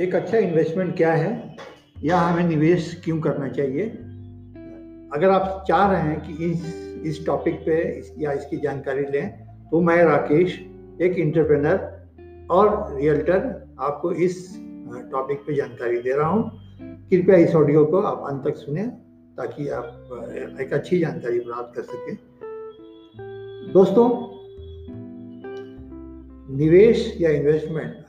एक अच्छा इन्वेस्टमेंट क्या है? या हमें निवेश क्यों करना चाहिए? अगर आप चाह रहे हैं कि इस इस टॉपिक पे या इसकी जानकारी लें तो मैं राकेश, एक इंटरप्रेनर और रियल्टर आपको इस टॉपिक पे जानकारी दे रहा हूँ। कृपया इस ऑडियो को आप अंत तक सुने, ताकि आप एक अच्छी जानकारी प्राप्त कर सकें। दोस्तों, निवेश या इन्वेस्टमेंट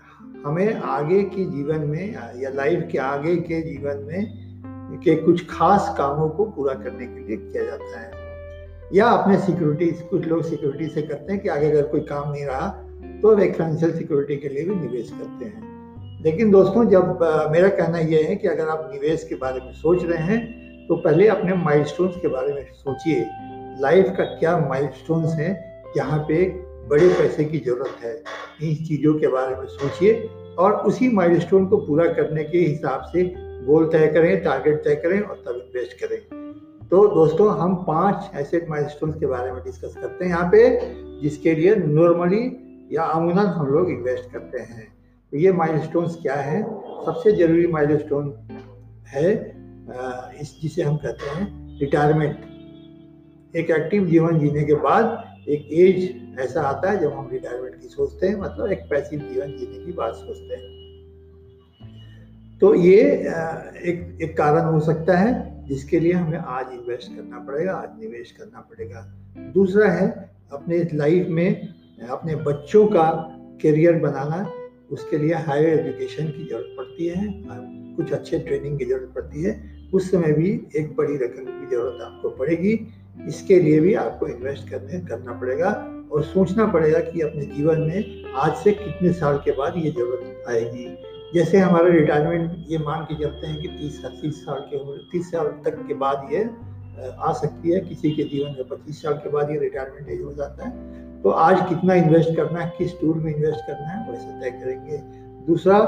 हमें आगे के जीवन में, या लाइफ के आगे के जीवन में के कुछ खास कामों को पूरा करने के लिए किया जाता है। या अपने सिक्योरिटी कुछ लोग सिक्योरिटी से करते हैं कि आगे अगर कोई काम नहीं रहा तो वे फाइनेंशियल सिक्योरिटी के लिए भी निवेश करते हैं। लेकिन दोस्तों, जब मेरा कहना यह है कि अगर आप निवेश के बारे में सोच रहे हैं तो पहले अपने माइलस्टोन्स के बारे में सोचिए। लाइफ का क्या माइलस्टोन्स हैं, जहाँ पे बड़े पैसे की ज़रूरत है। इन चीज़ों के बारे में सोचिए और उसी माइलस्टोन को पूरा करने के हिसाब से गोल तय करें टारगेट तय करें और तब इन्वेस्ट करें। तो दोस्तों, हम पाँच ऐसे माइलस्टोन के बारे में डिस्कस करते हैं यहाँ पे, जिसके लिए नॉर्मली या अमूनन हम लोग इन्वेस्ट करते हैं। तो ये माइलस्टोन्स क्या है? सबसे ज़रूरी माइलस्टोन है इस जिसे हम कहते हैं रिटायरमेंट एक एक्टिव जीवन जीने के बाद एक एज ऐसा आता है जब हम रिटायरमेंट की सोचते हैं मतलब एक पैसिव जीवन जीने की बात सोचते हैं। तो ये एक एक कारण हो सकता है जिसके लिए हमें आज इन्वेस्ट करना पड़ेगा, आज निवेश करना पड़ेगा। दूसरा है अपने लाइफ में अपने बच्चों का करियर बनाना, उसके लिए हायर एजुकेशन की ज़रूरत पड़ती है कुछ अच्छे ट्रेनिंग की ज़रूरत पड़ती है। उस समय भी एक बड़ी रकम की ज़रूरत आपको पड़ेगी, इसके लिए भी आपको इन्वेस्ट करने, करना पड़ेगा। और सोचना पड़ेगा कि अपने जीवन में आज से कितने साल के बाद ये ज़रूरत आएगी। जैसे हमारा रिटायरमेंट ये मान के चलते हैं कि तीस तीस साल के उम्र, तीस साल तक के बाद ये आ सकती है। किसी के जीवन में पच्चीस साल के बाद ये रिटायरमेंट एज हो जाता है। तो आज कितना इन्वेस्ट करना है, किस टूर में इन्वेस्ट करना है, वैसे तय करेंगे। दूसरा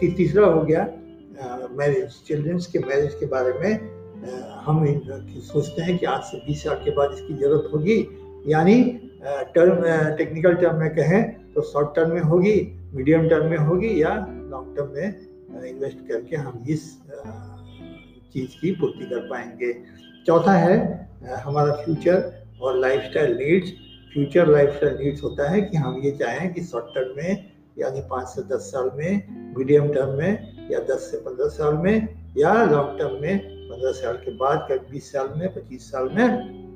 तीसरा हो गया मैरिज चिल्ड्रंस के मैरिज के बारे में हम सोचते हैं कि आज से 20 साल के बाद इसकी ज़रूरत होगी। यानी टर्म टेक्निकल टर्म में कहें तो शॉर्ट टर्म में होगी मीडियम टर्म में होगी, या लॉन्ग टर्म में इन्वेस्ट करके हम इस चीज़ की पूर्ति कर पाएँगे। चौथा है हमारा फ्यूचर और lifestyle needs future lifestyle needs होता है कि हम ये चाहें कि शॉर्ट टर्म में, यानी पाँच से दस साल में मीडियम टर्म में, या दस से पंद्रह साल में, या लॉन्ग टर्म में, पंद्रह साल के बाद, कभी बीस साल में, पच्चीस साल में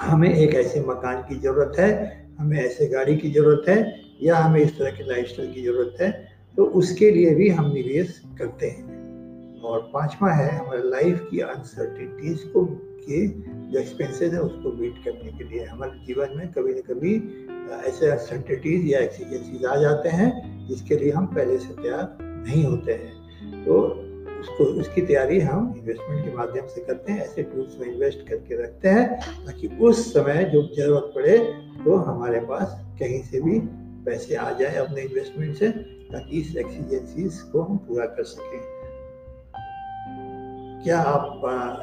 हमें एक ऐसे मकान की ज़रूरत है, हमें ऐसे गाड़ी की ज़रूरत है, या हमें इस तरह के लाइफ की ज़रूरत है तो उसके लिए भी हम निवेश करते हैं। और पांचवा है, हमारे लाइफ की अनसर्टिनिटीज को के जो एक्सपेंसेस है, उसको मीट करने के लिए हमारे जीवन में कभी न कभी ऐसे अनसर्टिनिटीज या एक्सीजेंसीज आ जाते हैं, जिसके लिए हम पहले से तैयार नहीं होते हैं। तो उसको उसकी तैयारी हम इन्वेस्टमेंट के माध्यम से करते हैं ऐसे टूल्स में इन्वेस्ट करके रखते हैं ताकि उस समय जो ज़रूरत पड़े तो हमारे पास कहीं से भी पैसे आ जाए अपने इन्वेस्टमेंट से ताकि इस एक्सीजेंसीज को हम पूरा कर सकें। क्या आप आ,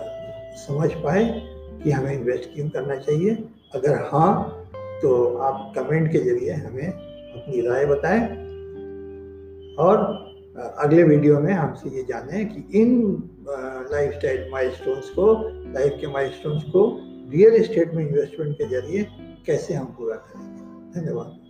समझ पाए कि हमें इन्वेस्ट क्यों करना चाहिए? अगर हाँ तो आप कमेंट के ज़रिए हमें अपनी राय बताएँ। और अगले वीडियो में हमसे ये जाने कि इन लाइफ स्टाइल माइलस्टोन्स को लाइफ के माइलस्टोन्स को रियल इस्टेट में इन्वेस्टमेंट के ज़रिए कैसे हम पूरा करेंगे। धन्यवाद।